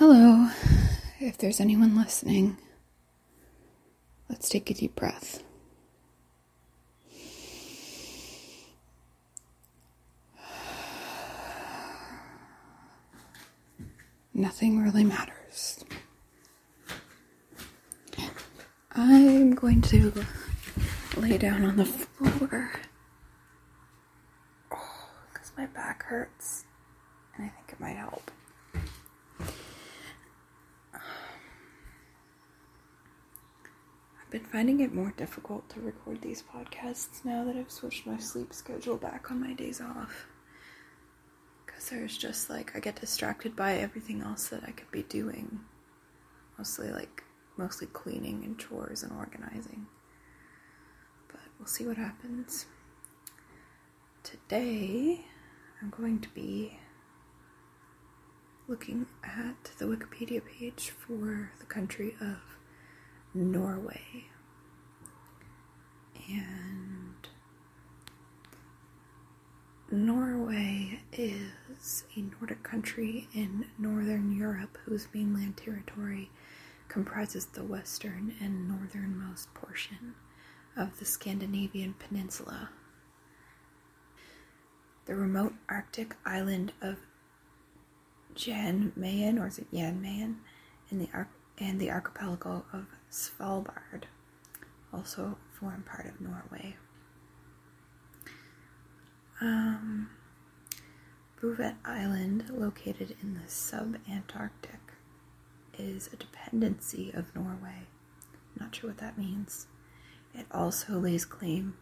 Hello, if there's anyone listening, let's take a deep breath. Nothing really matters. I'm going to lay down on the floor oh, because my back hurts and I think it might help. Been finding it more difficult to record these podcasts now that I've switched my sleep schedule back on my days off. Because there's just like, I get distracted by everything else that I could be doing. Mostly like, mostly cleaning and chores and organizing. But we'll see what happens. Today, I'm going to be looking at the Wikipedia page for the country of Norway. And Norway is a Nordic country in northern Europe whose mainland territory comprises the western and northernmost portion of the Scandinavian peninsula. The remote Arctic island of Jan Mayen, or is it Jan Mayen, in the Ar- and the archipelago of Svalbard also form part of Norway. Um, Bouvet Island, located in the sub-Antarctic, is a dependency of Norway. not sure what that means. It also lays claim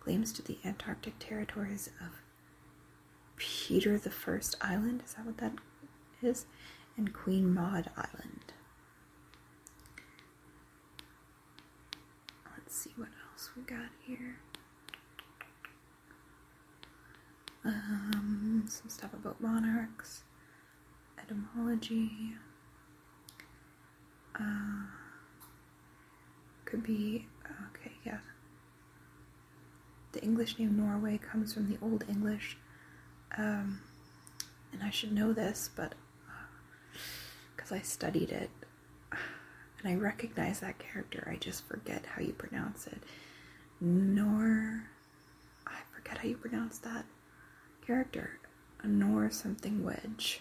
claims to the Antarctic territories of Peter the First Island. Is that what that is? And Queen Maud Island. Let's see what else we got here. Um, some stuff about monarchs, etymology. Uh, could be okay, yeah. The English name Norway comes from the Old English, um, and I should know this, but because uh, I studied it, and I recognize that character, I just forget how you pronounce it. Nor, I forget how you pronounce that character. Nor something wedge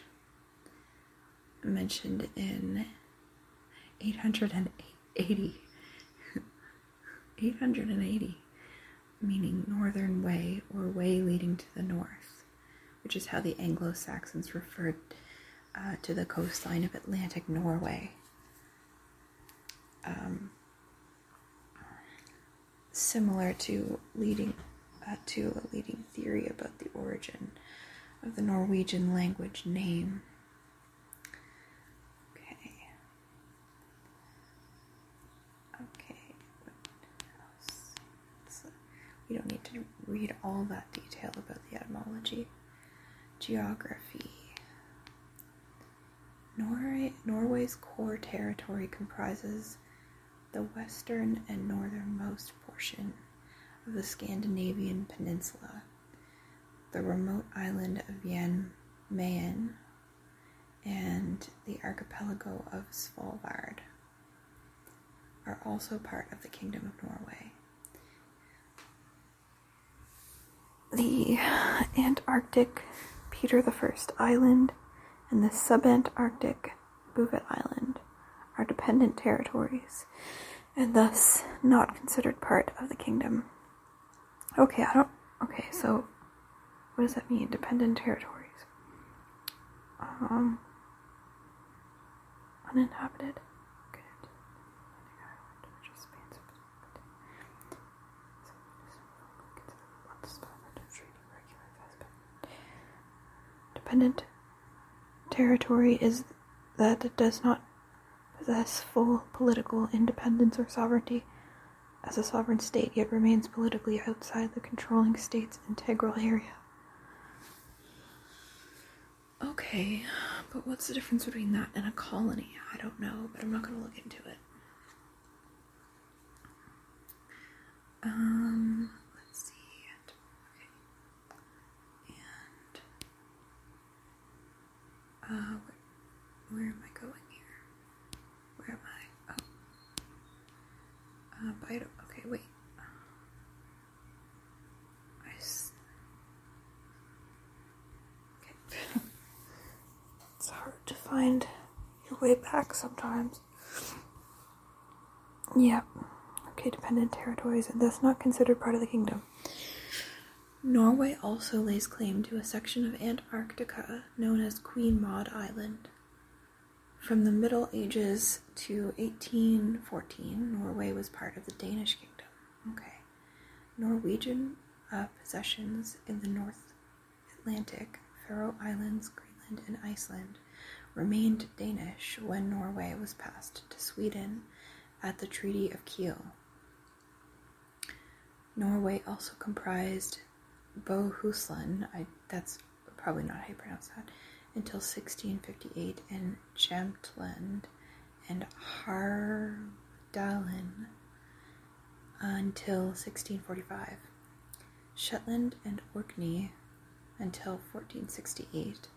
mentioned in 880. 880, meaning northern way or way leading to the north, which is how the Anglo Saxons referred uh, to the coastline of Atlantic Norway. Um, similar to leading uh, to a leading theory about the origin of the Norwegian language name. Okay. Okay. What else? So we don't need to read all that detail about the etymology. Geography. Norway, Norway's core territory comprises the western and northernmost portion of the Scandinavian peninsula, the remote island of Jan Mayen, and the archipelago of Svalbard are also part of the Kingdom of Norway. The Antarctic Peter I Island and the subantarctic Bouvet Island are dependent territories and thus not considered part of the kingdom. Okay, I don't. Okay, so what does that mean? Dependent territories. Um, uninhabited. Good. Dependent territory is that it does not possess full political independence or sovereignty as a sovereign state, yet remains politically outside the controlling state's integral area. Okay, but what's the difference between that and a colony? I don't know, but I'm not going to look into it. Um, let's see. Okay. And, uh, where am I going here? Where am I? Oh. Uh. Okay, wait. Okay. it's hard to find your way back sometimes. Yep. Okay, dependent territories, and thus not considered part of the kingdom. Norway also lays claim to a section of Antarctica known as Queen Maud Island. From the Middle Ages to 1814, Norway was part of the Danish kingdom. Okay. Norwegian uh, possessions in the North Atlantic, Faroe Islands, Greenland, and Iceland remained Danish when Norway was passed to Sweden at the Treaty of Kiel. Norway also comprised Bohuslän, I, that's probably not how you pronounce that, until 1658, in Jämtland and Härjedalen until 1645, Shetland and Orkney until 1468,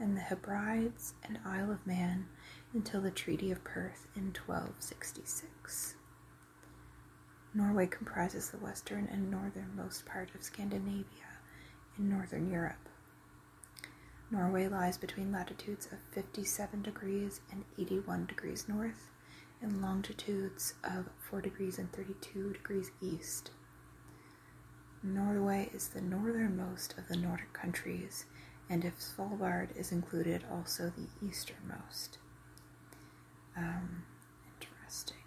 and the Hebrides and Isle of Man until the Treaty of Perth in 1266. Norway comprises the western and northernmost part of Scandinavia in northern Europe. Norway lies between latitudes of 57 degrees and 81 degrees north and longitudes of 4 degrees and 32 degrees east. Norway is the northernmost of the Nordic countries, and if Svalbard is included, also the easternmost. Um, interesting.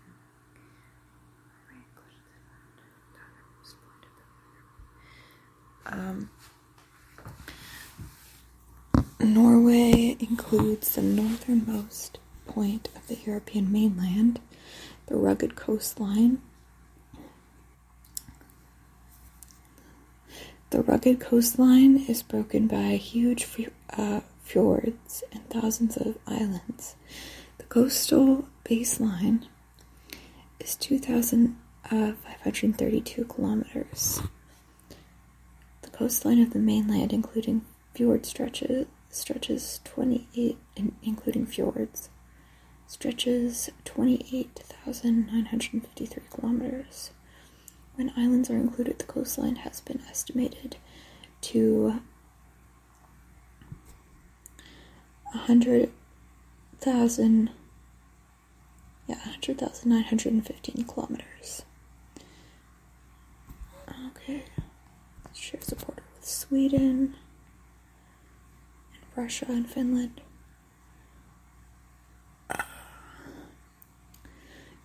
Um, Norway includes the northernmost point of the European mainland, the rugged coastline. The rugged coastline is broken by huge uh, fjords and thousands of islands. The coastal baseline is 2,532 kilometers. The coastline of the mainland, including fjord stretches, stretches 28, including fjords, stretches 28,953 kilometers. When islands are included, the coastline has been estimated to 100,000 yeah, 100,915 kilometers. Okay. Shares a border with Sweden Russia and Finland.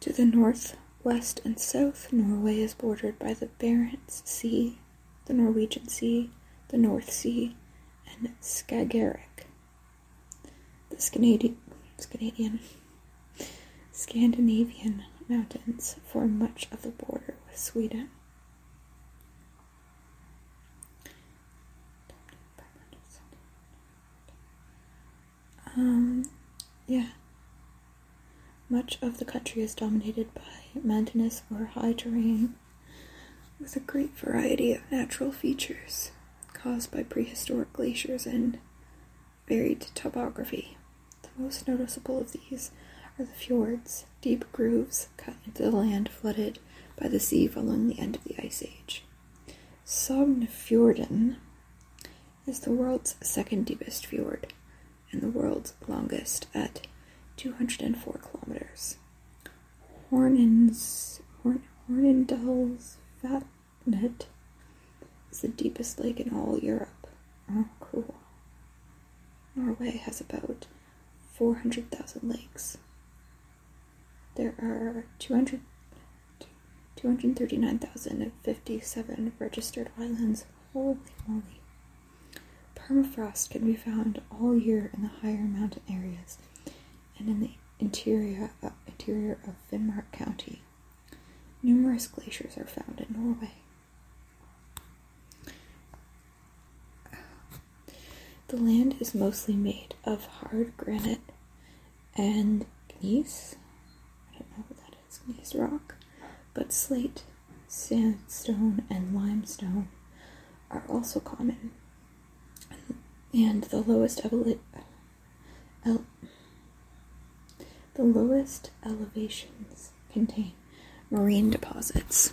To the north, west, and south, Norway is bordered by the Barents Sea, the Norwegian Sea, the North Sea, and Skagerrak. The Scandinavian, Scandinavian mountains form much of the border with Sweden. Um, yeah. Much of the country is dominated by mountainous or high terrain with a great variety of natural features caused by prehistoric glaciers and varied topography. The most noticeable of these are the fjords, deep grooves cut into the land flooded by the sea following the end of the Ice Age. Sognefjorden is the world's second deepest fjord and the world's longest at 204 kilometers. Hornins, Horn, Hornindalsvatnet is the deepest lake in all Europe. Oh, cool. Norway has about 400,000 lakes. There are 200, 239,057 registered islands. Holy moly. Permafrost can be found all year in the higher mountain areas and in the interior, interior of Finnmark County. Numerous glaciers are found in Norway. The land is mostly made of hard granite and gneiss. I don't know what that is, gneiss rock. But slate, sandstone, and limestone are also common and the lowest The lowest elevations contain marine deposits.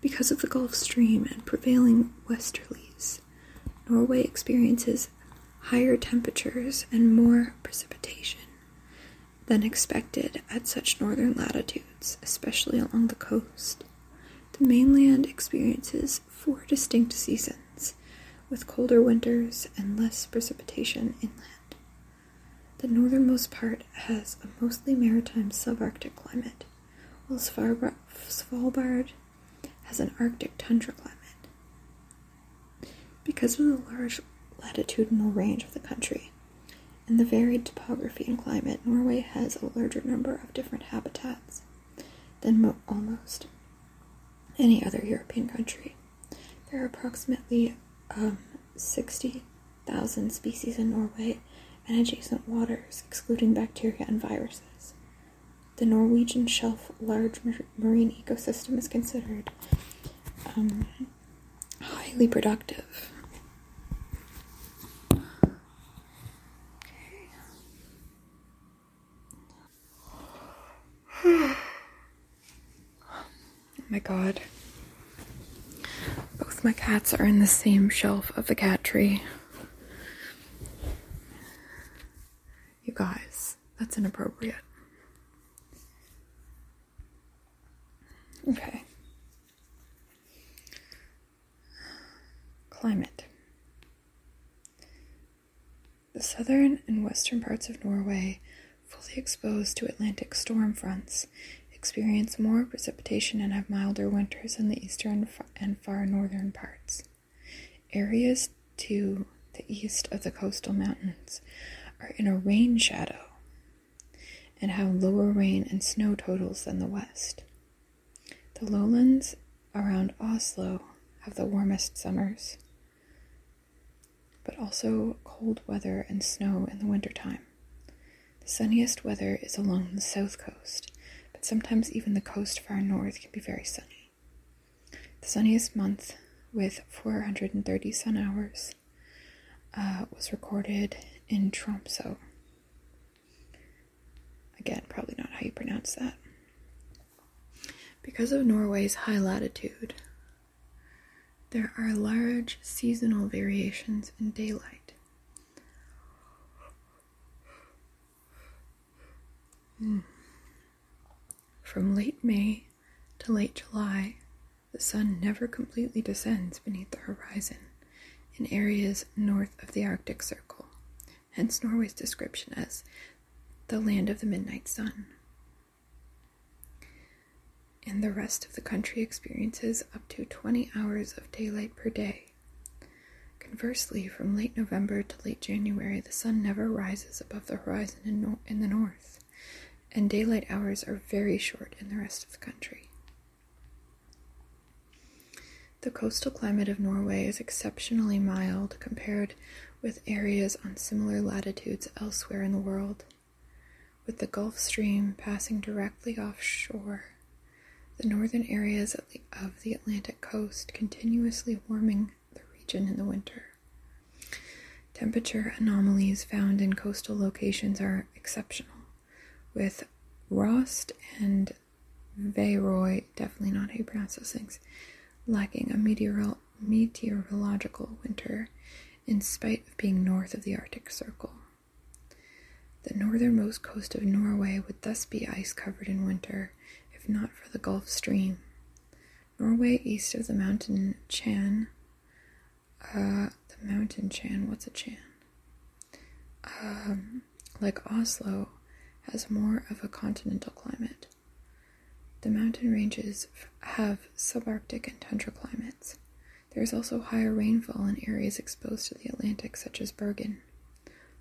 Because of the Gulf Stream and prevailing westerlies, Norway experiences higher temperatures and more precipitation than expected at such northern latitudes, especially along the coast. The mainland experiences four distinct seasons, with colder winters and less precipitation inland. The northernmost part has a mostly maritime subarctic climate, while Svalbard has an arctic tundra climate. Because of the large latitudinal range of the country and the varied topography and climate, Norway has a larger number of different habitats than mo- almost any other European country. There are approximately um, 60,000 species in Norway and adjacent waters, excluding bacteria and viruses. The Norwegian shelf large mar- marine ecosystem is considered um, highly productive. oh my god. My cats are in the same shelf of the cat tree. You guys, that's inappropriate. Okay. Climate. The southern and western parts of Norway, fully exposed to Atlantic storm fronts, experience more precipitation and have milder winters in the eastern and far northern parts. Areas to the east of the coastal mountains are in a rain shadow and have lower rain and snow totals than the west. The lowlands around Oslo have the warmest summers, but also cold weather and snow in the wintertime. The sunniest weather is along the south coast, but sometimes even the coast far north can be very sunny. The sunniest month, with 430 sun hours, uh, was recorded in Tromso. Again, probably not how you pronounce that. Because of Norway's high latitude, there are large seasonal variations in daylight. Mm. From late May to late July, the sun never completely descends beneath the horizon in areas north of the Arctic Circle, hence Norway's description as the land of the midnight sun and the rest of the country experiences up to 20 hours of daylight per day. Conversely, from late November to late January, the sun never rises above the horizon in, no- in the north, and daylight hours are very short in the rest of the country. The coastal climate of Norway is exceptionally mild compared with areas on similar latitudes elsewhere in the world, with the Gulf Stream passing directly offshore the northern areas of the, Atlantic coast continuously warming the region in the winter. Temperature anomalies found in coastal locations are exceptional, with Rost and Veyroy, definitely not how you pronounce those things, lacking a meteoro- meteorological winter in spite of being north of the Arctic Circle. The northernmost coast of Norway would thus be ice covered in winter if not for the Gulf Stream. Norway, east of the mountain Chan. Uh, the mountain Chan, what's a Chan? Um, like Oslo, has more of a continental climate. The mountain ranges have subarctic and tundra climates. There is also higher rainfall in areas exposed to the Atlantic, such as Bergen.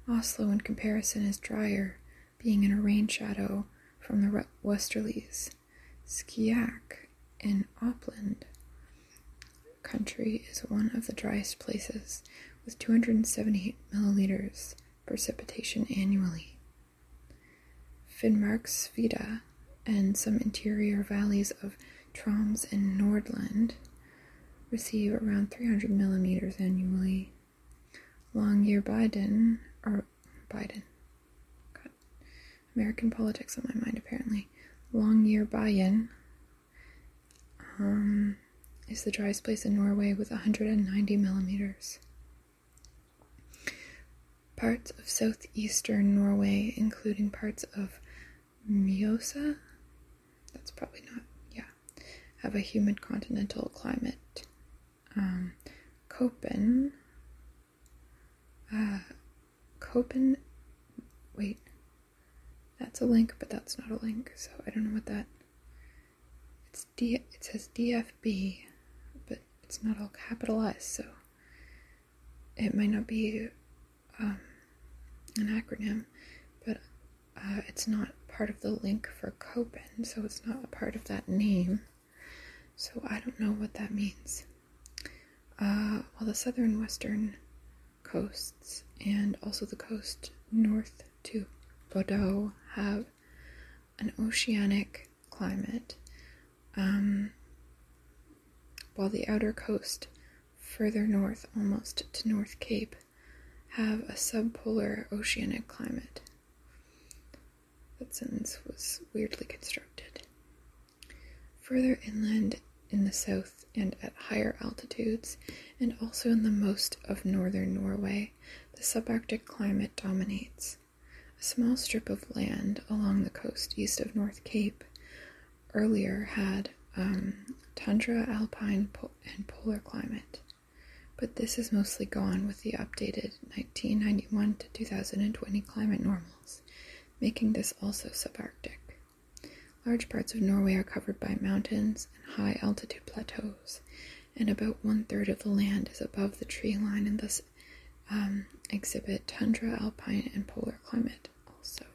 Oslo, in comparison, is drier, being in a rain shadow from the westerlies. Skjak in Oppland country is one of the driest places, with 278 milliliters precipitation annually. Finnmarksvidda and some interior valleys of Troms and Nordland receive around 300 millimeters annually. Longyearbyen, or Biden, God, American politics on my mind, apparently. Longyearbyen um, is the driest place in Norway with 190 millimeters. Parts of southeastern Norway, including parts of Mjosa, that's probably not, yeah, have a humid continental climate. Um, Köppen, uh, Köppen, wait, that's a link, but that's not a link, so I don't know what that. It's D. It says DFB, but it's not all capitalized, so it might not be um, an acronym, but uh, it's not part of the link for Köppen, so it's not a part of that name. So I don't know what that means. Uh, while the southern western coasts and also the coast north to Bodø have an oceanic climate, um, while the outer coast, further north almost to North Cape, have a subpolar oceanic climate. That sentence was weirdly constructed. Further inland in the south and at higher altitudes, and also in the most of northern Norway, the subarctic climate dominates. A small strip of land along the coast east of North Cape earlier had um, tundra, alpine, and polar climate, but this is mostly gone with the updated 1991 to 2020 climate normals, making this also subarctic. Large parts of Norway are covered by mountains and high altitude plateaus, and about one third of the land is above the tree line and thus um, exhibit tundra, alpine, and polar climate also.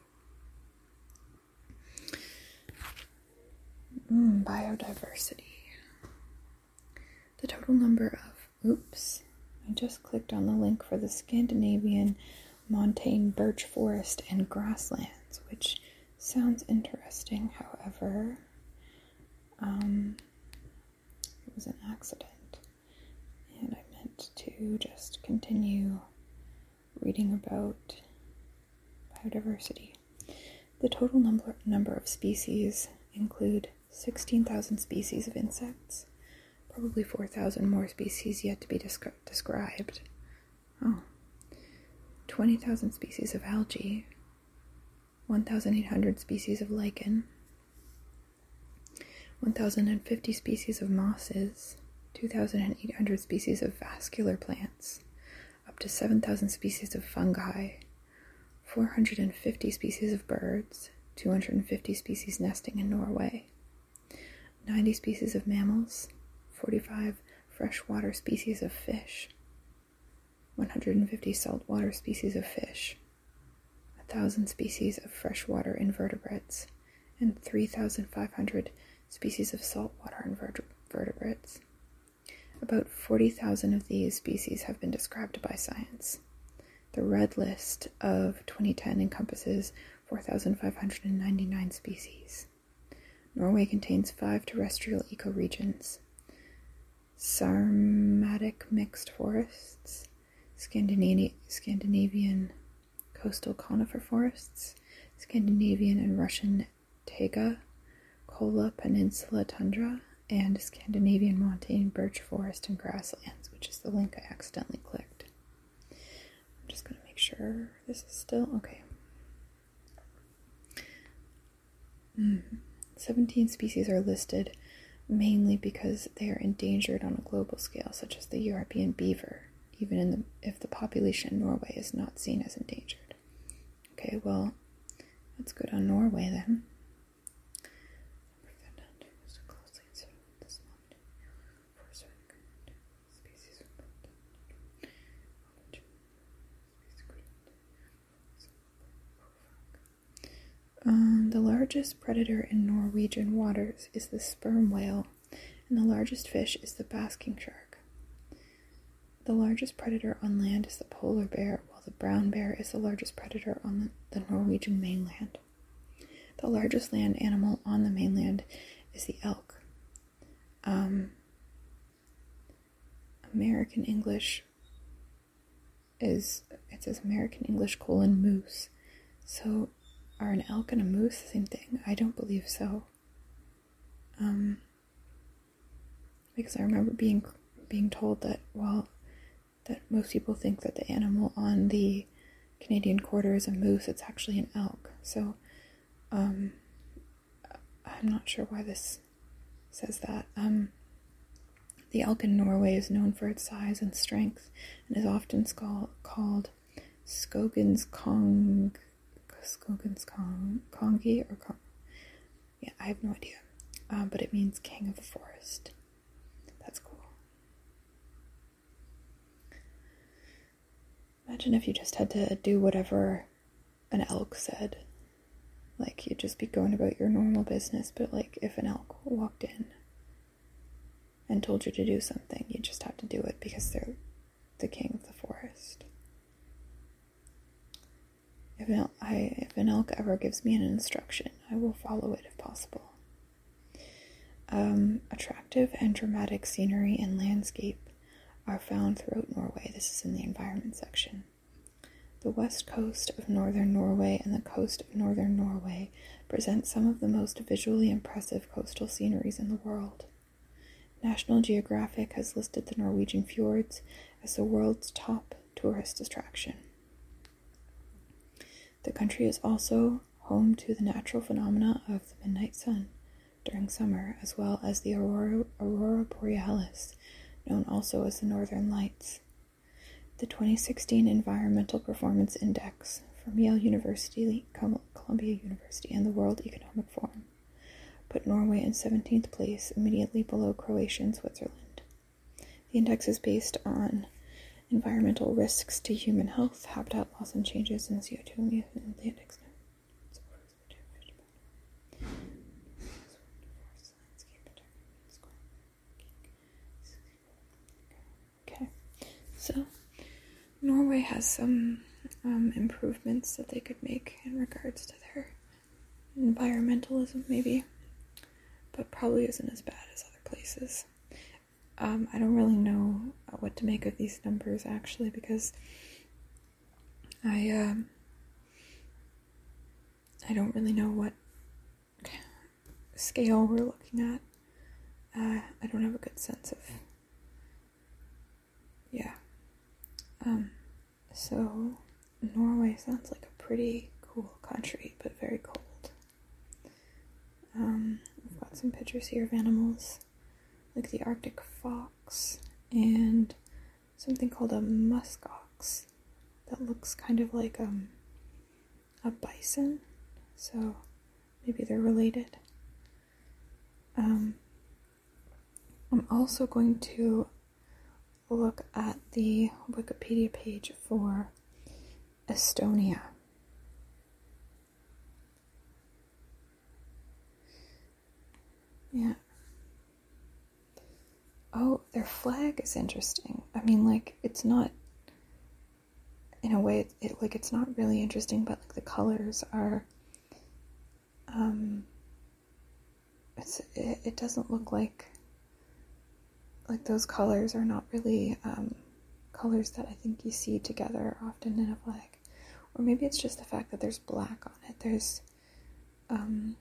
Mm, biodiversity. The total number of, oops, I just clicked on the link for the Scandinavian montane birch forest and grasslands, which sounds interesting. However, um, it was an accident and I meant to just continue reading about biodiversity. The total number, number of species include 16,000 species of insects, probably 4,000 more species yet to be descri- described. Oh. 20,000 species of algae, 1,800 species of lichen, 1,050 species of mosses, 2,800 species of vascular plants, up to 7,000 species of fungi, 450 species of birds, 250 species nesting in Norway, 90 species of mammals, 45 freshwater species of fish, 150 saltwater species of fish, 1,000 species of freshwater invertebrates, and 3,500 species of saltwater invertebrates. About 40,000 of these species have been described by science. The red list of 2010 encompasses 4,599 species. Norway contains five terrestrial ecoregions Sarmatic mixed forests, Scandinavi- Scandinavian coastal conifer forests, Scandinavian and Russian taiga, Kola Peninsula tundra, and Scandinavian montane birch forest and grasslands, which is the link I accidentally clicked. I'm just going to make sure this is still okay. Mm. 17 species are listed mainly because they are endangered on a global scale, such as the European beaver, even the, if the population in Norway is not seen as endangered. Okay, well, that's good on Norway then. Um, the largest predator in Norwegian waters is the sperm whale, and the largest fish is the basking shark. The largest predator on land is the polar bear, while the brown bear is the largest predator on the, Norwegian mainland. The largest land animal on the mainland is the elk. Um, American English is it says American English colon moose. So are an elk and a moose the same thing? I don't believe so. Um, because I remember being being told that well, that most people think that the animal on the Canadian quarter is a moose. It's actually an elk. So, um, I'm not sure why this says that. Um, the elk in Norway is known for its size and strength and is often called Skogens Kong, Skogens Kong, Kongi or Kong. Yeah, I have no idea. Uh, but it means king of the forest. That's cool. Imagine if you just had to do whatever an elk said. Like, you'd just be going about your normal business, but like, if an elk walked in and told you to do something, you'd just have to do it because they're the king of the forest. If an, I, if an elk ever gives me an instruction, I will follow it if possible. Um, attractive and dramatic scenery and landscape are found throughout Norway. This is in the environment section. The west coast of northern Norway and the coast of northern Norway present some of the most visually impressive coastal sceneries in the world. National Geographic has listed the Norwegian fjords as the world's top tourist attraction. The country is also home to the natural phenomena of the midnight sun during summer, as well as the aurora, aurora borealis, known also as the northern lights. The 2016 Environmental Performance Index from Yale University, Columbia University, and the World Economic Forum put Norway in 17th place, immediately below Croatia and Switzerland. The index is based on environmental risks to human health, habitat loss, and changes in CO2 emissions in the index. Okay, so Norway has some um, improvements that they could make in regards to their environmentalism, maybe but probably isn't as bad as other places. Um, I don't really know what to make of these numbers actually because I um, I don't really know what scale we're looking at. Uh, I don't have a good sense of yeah. Um, so Norway sounds like a pretty cool country, but very cold. Um, I've got some pictures here of animals like the Arctic fox and something called a muskox that looks kind of like um, a bison. So maybe they're related. Um, I'm also going to look at the Wikipedia page for Estonia. Yeah. Oh, their flag is interesting. I mean, like, it's not. In a way, it, it like it's not really interesting, but like the colors are. Um. It's it, it doesn't look like. Like those colors are not really um, colors that I think you see together often in a flag, or maybe it's just the fact that there's black on it. There's um,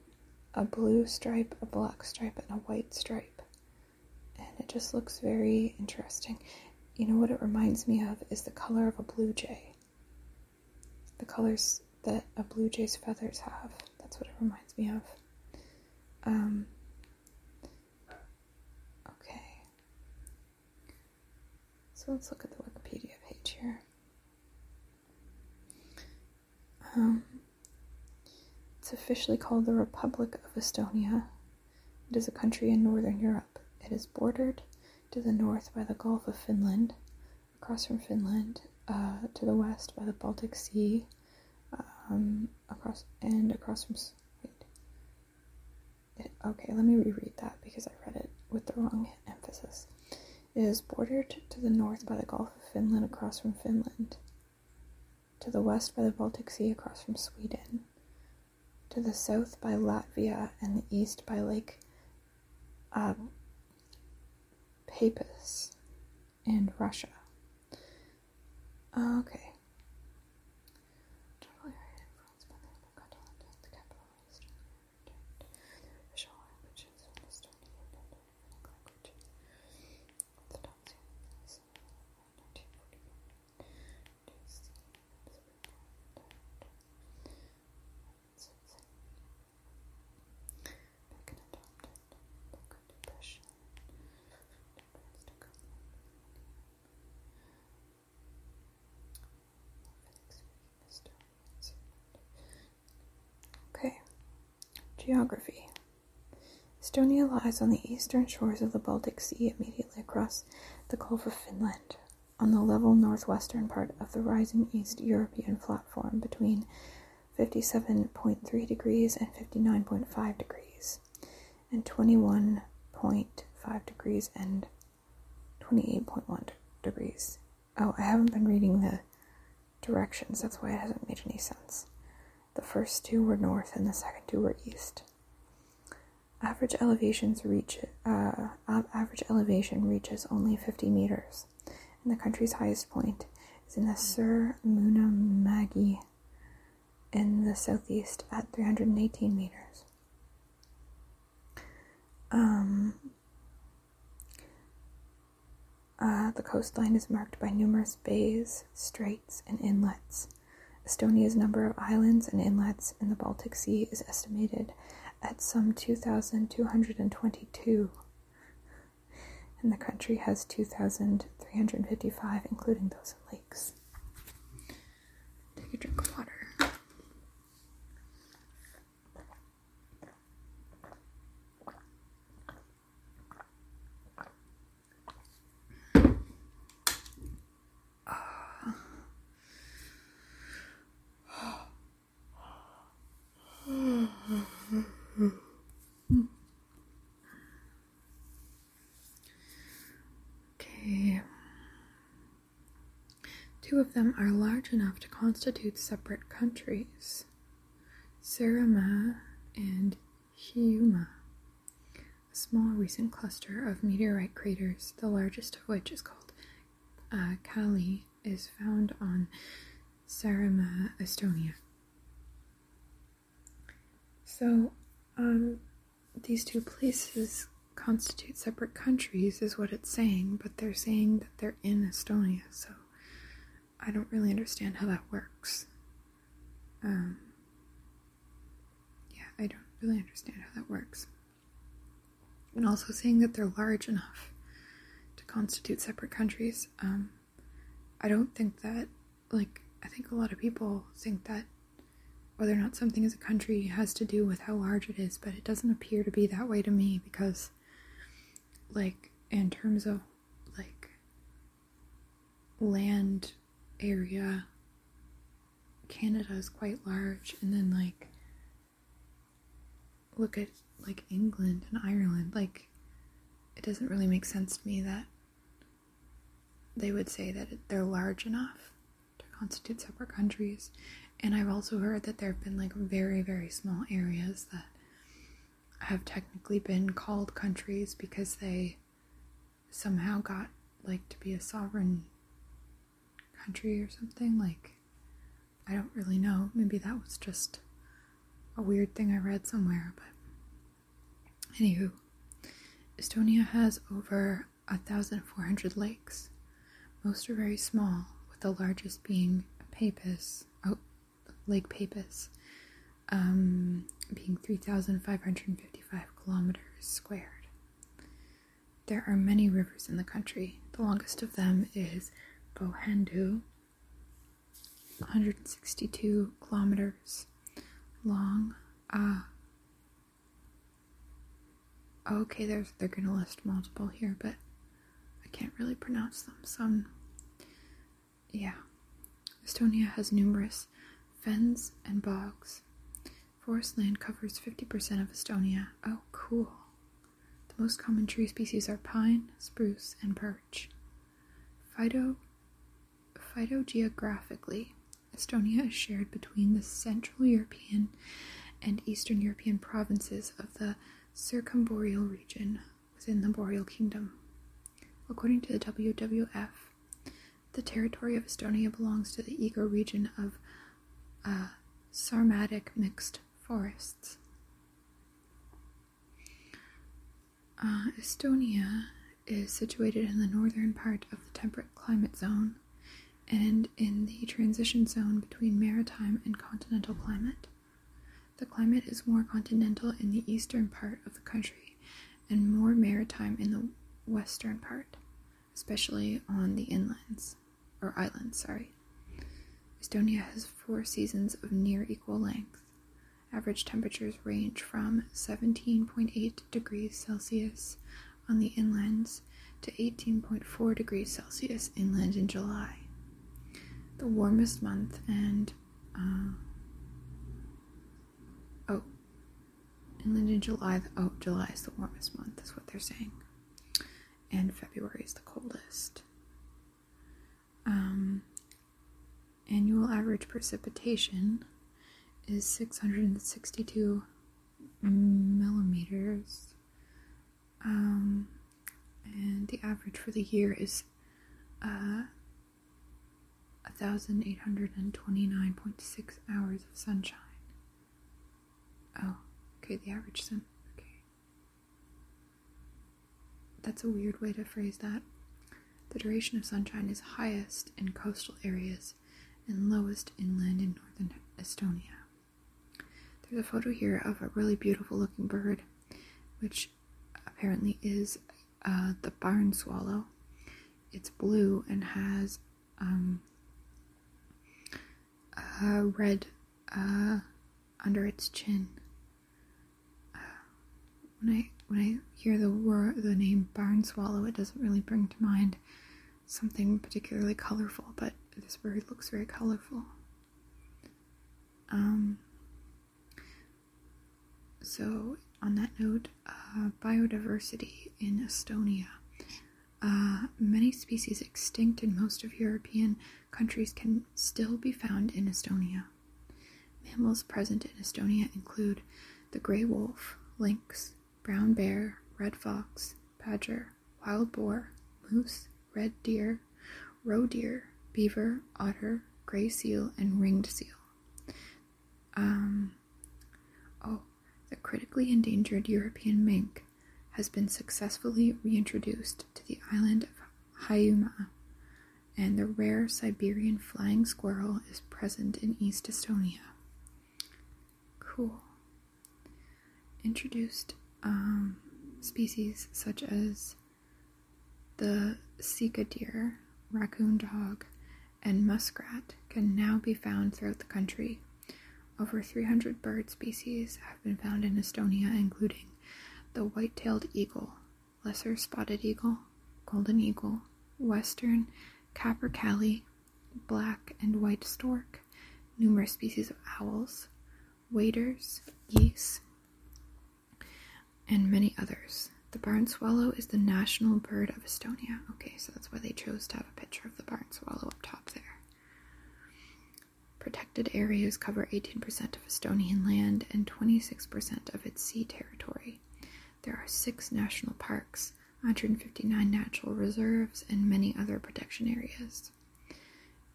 a blue stripe, a black stripe, and a white stripe. And it just looks very interesting. You know what it reminds me of is the color of a blue jay. The colors that a blue jay's feathers have. That's what it reminds me of. Um, okay. So let's look at the Wikipedia page here. Um, it's officially called the Republic of Estonia. It is a country in northern Europe. It is bordered to the north by the Gulf of Finland, across from Finland, uh, to the west by the Baltic Sea, um, across and across from. Wait. It, okay, let me reread that because I read it with the wrong emphasis. It is bordered to the north by the Gulf of Finland, across from Finland, to the west by the Baltic Sea, across from Sweden to the south by Latvia and the east by Lake um, Peipus and Russia. Okay. Geography Estonia lies on the eastern shores of the Baltic Sea, immediately across the Gulf of Finland, on the level northwestern part of the rising East European platform between 57.3 degrees and 59.5 degrees, and 21.5 degrees and 28.1 degrees. Oh, I haven't been reading the directions, that's why it hasn't made any sense. The first two were north and the second two were east. Average elevations reach uh, average elevation reaches only 50 meters, and the country's highest point is in the Suur Munamägi in the southeast at 318 meters. Um, uh, the coastline is marked by numerous bays, straits, and inlets. Estonia's number of islands and inlets in the Baltic Sea is estimated at some 2,222, and the country has 2,355, including those in lakes. Take a drink of water. Two of them are large enough to constitute separate countries Saaremaa and Hiiumaa, a small recent cluster of meteorite craters, the largest of which is called uh, Kaali, is found on Saaremaa, Estonia. So, um, these two places constitute separate countries, is what it's saying, but they're saying that they're in Estonia, so I don't really understand how that works. Um, yeah, I don't really understand how that works. And also saying that they're large enough to constitute separate countries. Um, I don't think that, like, I think a lot of people think that whether or not something is a country has to do with how large it is, but it doesn't appear to be that way to me because, like, in terms of, like, land area, Canada is quite large, and then like look at like England and Ireland, like it doesn't really make sense to me that they would say that they're large enough to constitute separate countries. And I've also heard that there have been like very, very small areas that have technically been called countries because they somehow got like to be a sovereign country or something. Like, I don't really know. Maybe that was just a weird thing I read somewhere, but anywho, Estonia has over 1,400 lakes. Most are very small, with the largest being Peipus, oh, Lake Peipus, um, being 3,555 kilometers squared. There are many rivers in the country. The longest of them is Bohendu, 162 kilometers long. Ah. Uh, okay, there's they're gonna list multiple here, but I can't really pronounce them. Some, yeah. Estonia has numerous fens and bogs. Forest land covers 50% of Estonia. Oh, cool. The most common tree species are pine, spruce, and birch. Phyto Phytogeographically, Estonia is shared between the Central European and Eastern European provinces of the Circumboreal region within the Boreal Kingdom. According to the WWF, the territory of Estonia belongs to the ecoregion of uh, Sarmatic mixed forests. Uh, Estonia is situated in the northern part of the temperate climate zone and in the transition zone between maritime and continental climate. The climate is more continental in the eastern part of the country and more maritime in the western part, especially on the inlands, or islands, sorry. Estonia has four seasons of near equal length. Average temperatures range from 17.8 degrees Celsius on the inlands to 18.4 degrees Celsius inland in July. The warmest month and uh, oh, inland in July. the, Oh, July is the warmest month, is what they're saying, and February is the coldest. Um, annual average precipitation is 662 millimeters. Um, and the average for the year is uh, 1,829.6 hours of sunshine. Oh, okay, the average sun. Okay. That's a weird way to phrase that. The duration of sunshine is highest in coastal areas and lowest inland in northern Estonia. There's a photo here of a really beautiful looking bird, which apparently is uh, the barn swallow. It's blue and has um, a red uh, under its chin. Uh, when I when I hear the word the name barn swallow, it doesn't really bring to mind something particularly colorful, but this bird looks very colorful. Um, so, on that note, uh, biodiversity in Estonia. Uh, many species extinct in most of European countries can still be found in Estonia. Mammals present in Estonia include the gray wolf, lynx, brown bear, red fox, badger, wild boar, moose, red deer, roe deer, beaver, otter, gray seal, and ringed seal. Um, oh, the critically endangered European mink has been successfully reintroduced to the island of Hiiumaa, and the rare Siberian flying squirrel is present in East Estonia. Cool. Introduced um, species such as the sika deer, raccoon dog, and muskrat can now be found throughout the country. Over 300 bird species have been found in Estonia, including the white tailed eagle, lesser spotted eagle, golden eagle, western capercaillie, black and white stork, numerous species of owls, waders, geese, and many others. The barn swallow is the national bird of Estonia. Okay, so that's why they chose to have a picture of the barn swallow up top there. Protected areas cover 18% of Estonian land and 26% of its sea territory. There are six national parks, 159 natural reserves, and many other protection areas.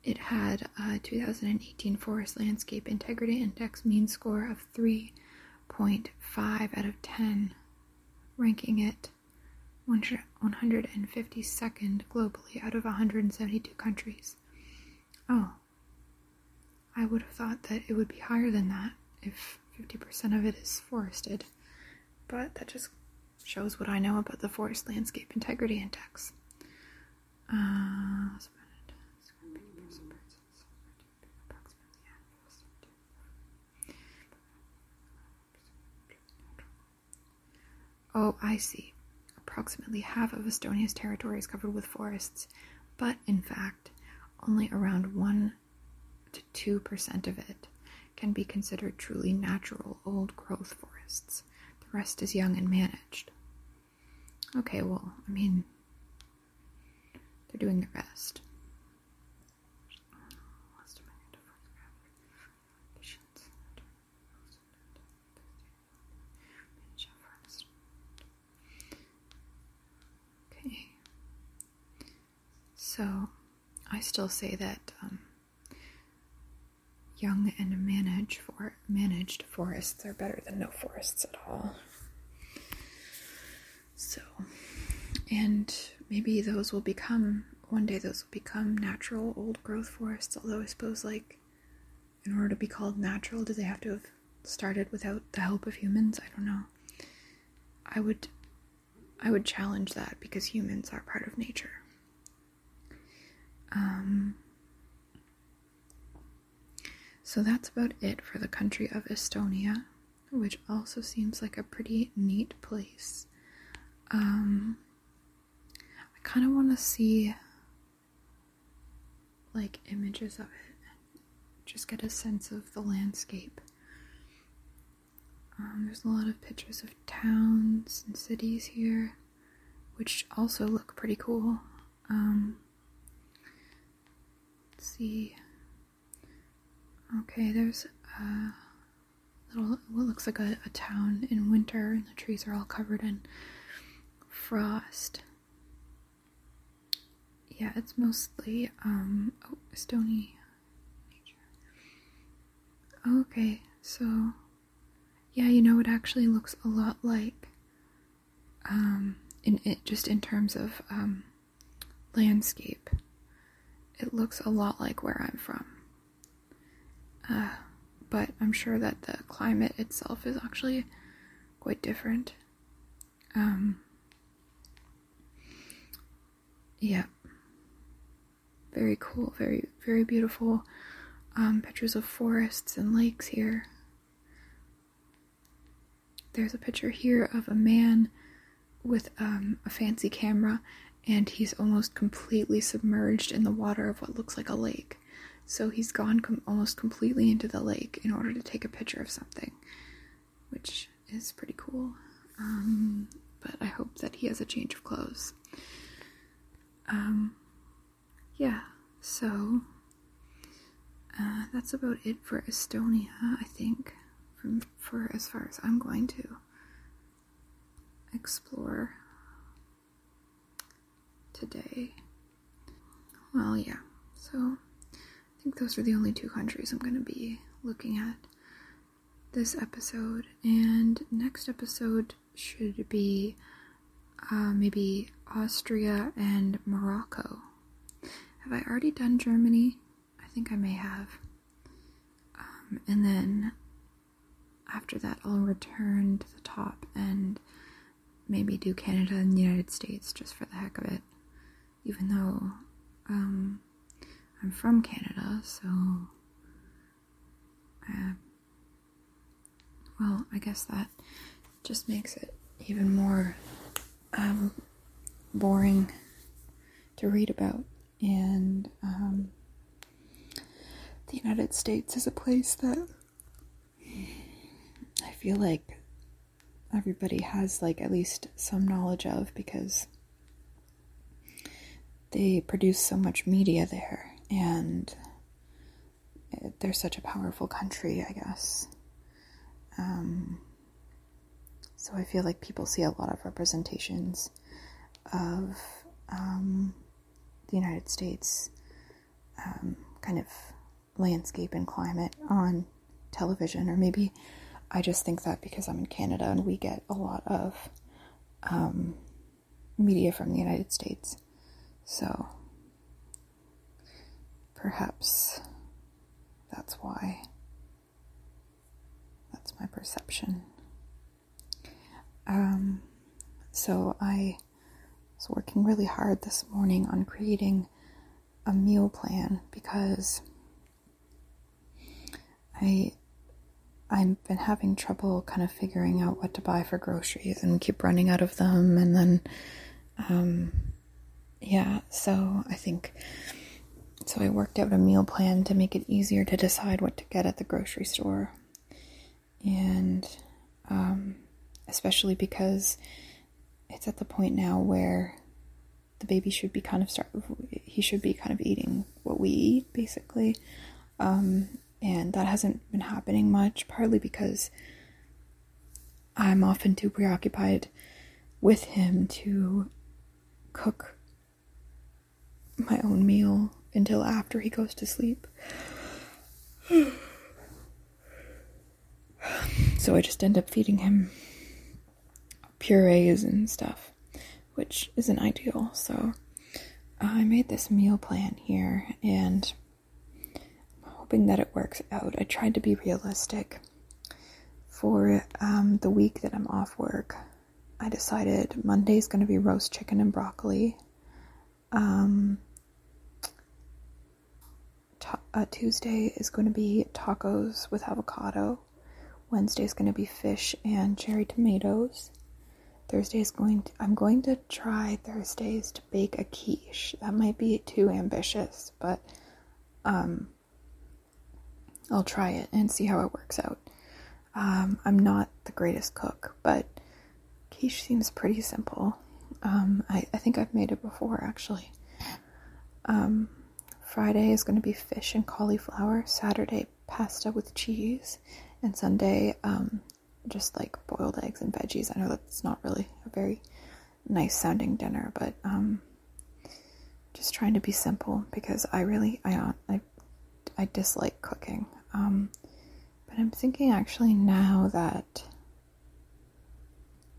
It had a 2018 Forest Landscape Integrity Index mean score of 3.5 out of 10 ranking it 152nd globally out of 172 countries. Oh, I would have thought that it would be higher than that if 50% of it is forested, but that just shows what I know about the Forest Landscape Integrity Index. Uh, Oh, I see. Approximately half of Estonia's territory is covered with forests, but in fact, only around 1 to 2% of it can be considered truly natural old growth forests. The rest is young and managed. Okay, well, I mean, they're doing their best. Okay. So I still say that um, young and managed for managed forests are better than no forests at all. So, and maybe those will become one day. Those will become natural old growth forests. Although I suppose, like, in order to be called natural, do they have to have started without the help of humans? I don't know. I would, I would challenge that because humans are part of nature. Um, so that's about it for the country of Estonia, which also seems like a pretty neat place. Um, I kind of want to see like images of it and just get a sense of the landscape. Um, there's a lot of pictures of towns and cities here, which also look pretty cool. Um, let's see. Okay, there's a little, what looks like a, a town in winter, and the trees are all covered in frost. Yeah, it's mostly um oh Estonia nature. Okay, so yeah, you know it actually looks a lot like um in it just in terms of um landscape. It looks a lot like where I'm from. Uh, but I'm sure that the climate itself is actually quite different. Um, yeah. Very cool, very, very beautiful um, pictures of forests and lakes here. There's a picture here of a man with um, a fancy camera, and he's almost completely submerged in the water of what looks like a lake. So he's gone com- almost completely into the lake in order to take a picture of something, which is pretty cool. Um, but I hope that he has a change of clothes. Um, yeah, so uh, that's about it for Estonia, I think, from, for as far as I'm going to explore today. Well, yeah, so I think those are the only two countries I'm going to be looking at this episode. And next episode should be uh, maybe Austria and Morocco. Have I already done Germany? I think I may have. Um, and then after that, I'll return to the top and maybe do Canada and the United States just for the heck of it. Even though um, I'm from Canada, so. Uh, well, I guess that just makes it even more um, boring to read about. And um, the United States is a place that I feel like everybody has like at least some knowledge of because they produce so much media there and they're such a powerful country, I guess. Um, so I feel like people see a lot of representations of um, the United States um, kind of landscape and climate on television, or maybe I just think that because I'm in Canada and we get a lot of um, media from the United States. So perhaps that's why. That's my perception. Um, so I was working really hard this morning on creating a meal plan because I I've been having trouble kind of figuring out what to buy for groceries and keep running out of them and then um, yeah so I think so I worked out a meal plan to make it easier to decide what to get at the grocery store. And um, especially because it's at the point now where the baby should be kind of start he should be kind of eating what we eat basically um, and that hasn't been happening much partly because i'm often too preoccupied with him to cook my own meal until after he goes to sleep. So I just end up feeding him purees and stuff, which isn't ideal. So I made this meal plan here and I'm hoping that it works out. I tried to be realistic. For um, the week that I'm off work, I decided Monday's going to be roast chicken and broccoli. Um, uh, Tuesday is going to be tacos with avocado. Wednesday is going to be fish and cherry tomatoes. Thursday is going to, I'm going to try Thursdays to bake a quiche. That might be too ambitious, but um, I'll try it and see how it works out. Um, I'm not the greatest cook, but quiche seems pretty simple. Um, I, I think I've made it before actually. Um, Friday is going to be fish and cauliflower. Saturday, pasta with cheese. And Sunday, um, just like boiled eggs and veggies. I know that's not really a very nice sounding dinner, but um, just trying to be simple because I really I I, I dislike cooking. Um, but I'm thinking actually now that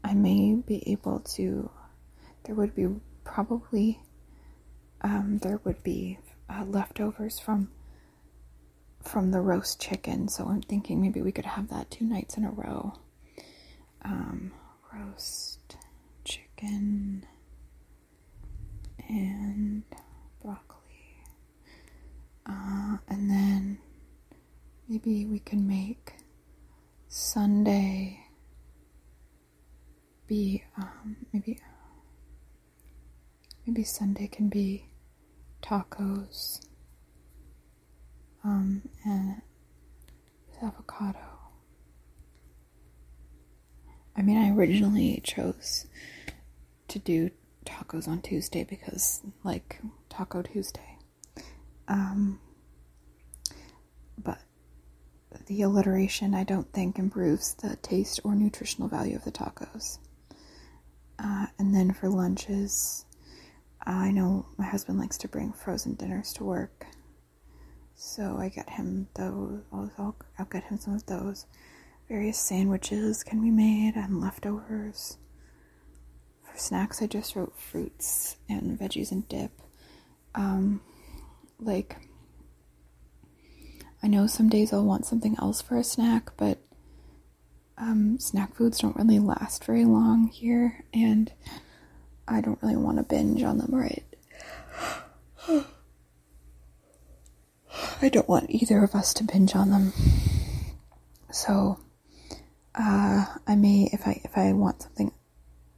I may be able to. There would be probably um, there would be uh, leftovers from from the roast chicken, so I'm thinking maybe we could have that two nights in a row. Um, roast chicken and broccoli. Uh, and then maybe we can make Sunday be um, maybe maybe Sunday can be tacos um, and avocado. I mean, I originally chose to do tacos on Tuesday because, like, Taco Tuesday. Um, but the alliteration, I don't think, improves the taste or nutritional value of the tacos. Uh, and then for lunches, I know my husband likes to bring frozen dinners to work. So I get him those. I'll, I'll get him some of those. Various sandwiches can be made and leftovers. For snacks, I just wrote fruits and veggies and dip. Um, like, I know some days I'll want something else for a snack, but um, snack foods don't really last very long here, and I don't really want to binge on them right. I don't want either of us to binge on them. So, uh, I may, if I if I want something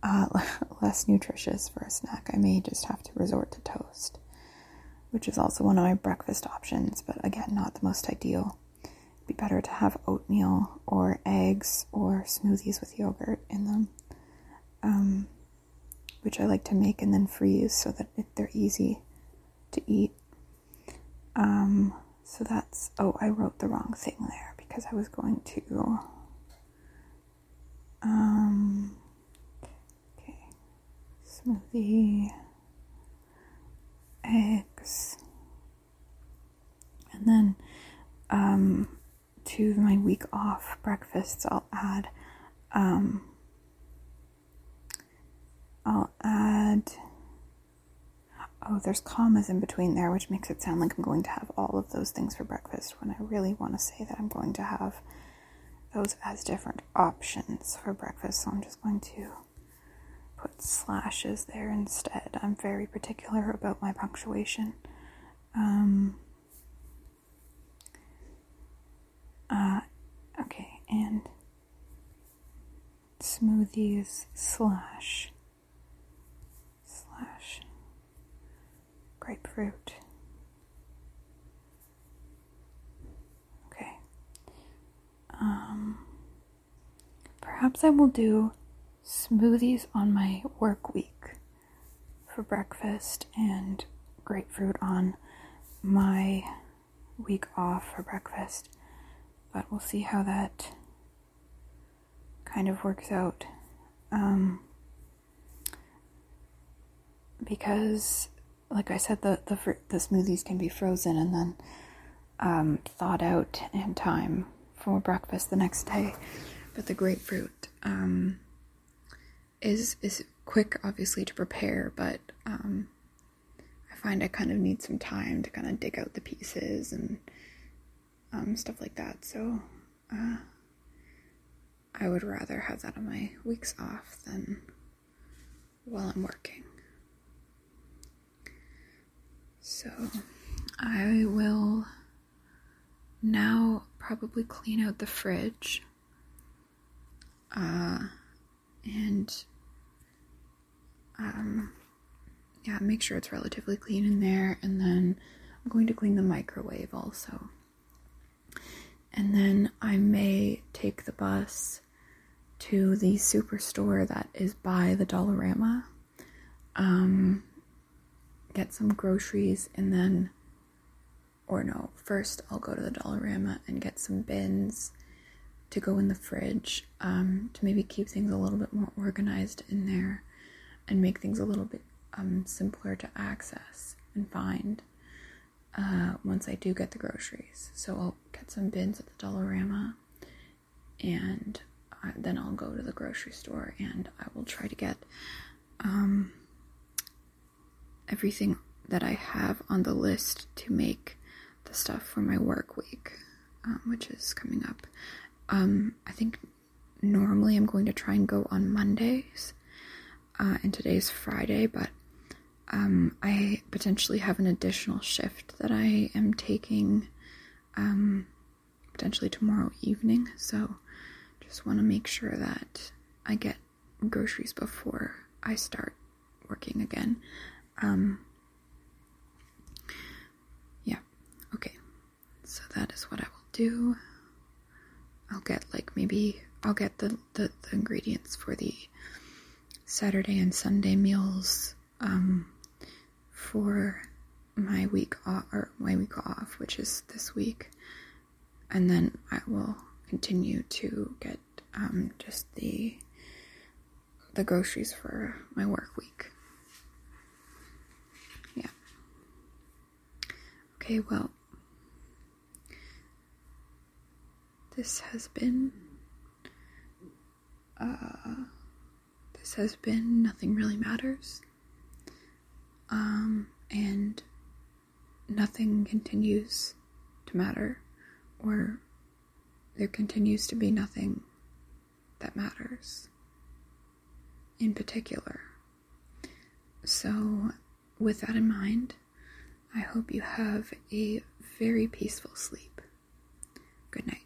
uh, less nutritious for a snack, I may just have to resort to toast, which is also one of my breakfast options. But again, not the most ideal. It'd be better to have oatmeal or eggs or smoothies with yogurt in them, um, which I like to make and then freeze so that they're easy to eat. Um, so that's, oh, I wrote the wrong thing there because I was going to, um, okay, smoothie, eggs, and then, um, to my week off breakfasts, I'll add, um, I'll add Oh, there's commas in between there, which makes it sound like I'm going to have all of those things for breakfast when I really want to say that I'm going to have those as different options for breakfast. So I'm just going to put slashes there instead. I'm very particular about my punctuation. Um, uh, okay, and smoothies slash grapefruit. Okay. Um, perhaps I will do smoothies on my work week for breakfast and grapefruit on my week off for breakfast. But we'll see how that kind of works out. Um, because like I said, the the the smoothies can be frozen and then um, thawed out in time for breakfast the next day. But the grapefruit um, is is quick, obviously, to prepare, but um, I find I kind of need some time to kind of dig out the pieces and um, stuff like that. So uh, I would rather have that on my weeks off than while I'm working. So, I will now probably clean out the fridge. Uh, and um, yeah, make sure it's relatively clean in there, and then I'm going to clean the microwave also. And then I may take the bus to the superstore that is by the Dollarama, um, get some groceries, and then, or no, first I'll go to the Dollarama and get some bins to go in the fridge um, to maybe keep things a little bit more organized in there and make things a little bit um, simpler to access and find uh, once I do get the groceries. So I'll get some bins at the Dollarama and I, then I'll go to the grocery store and I will try to get um, everything that I have on the list to make the stuff for my work week, um, which is coming up. Um, I think normally I'm going to try and go on Mondays, uh, and today's Friday, but um, I potentially have an additional shift that I am taking um, potentially tomorrow evening. So just want to make sure that I get groceries before I start working again. Um, yeah, okay. So that is what I will do. I'll get like maybe I'll get the, the, the ingredients for the Saturday and Sunday meals um, for my week off or my week off, which is this week, and then I will continue to get um, just the the groceries for my work week. Okay, well, this has been uh, this has been nothing really matters. Um, and nothing continues to matter, or there continues to be nothing that matters in particular. So, with that in mind, I hope you have a very peaceful sleep. Good night.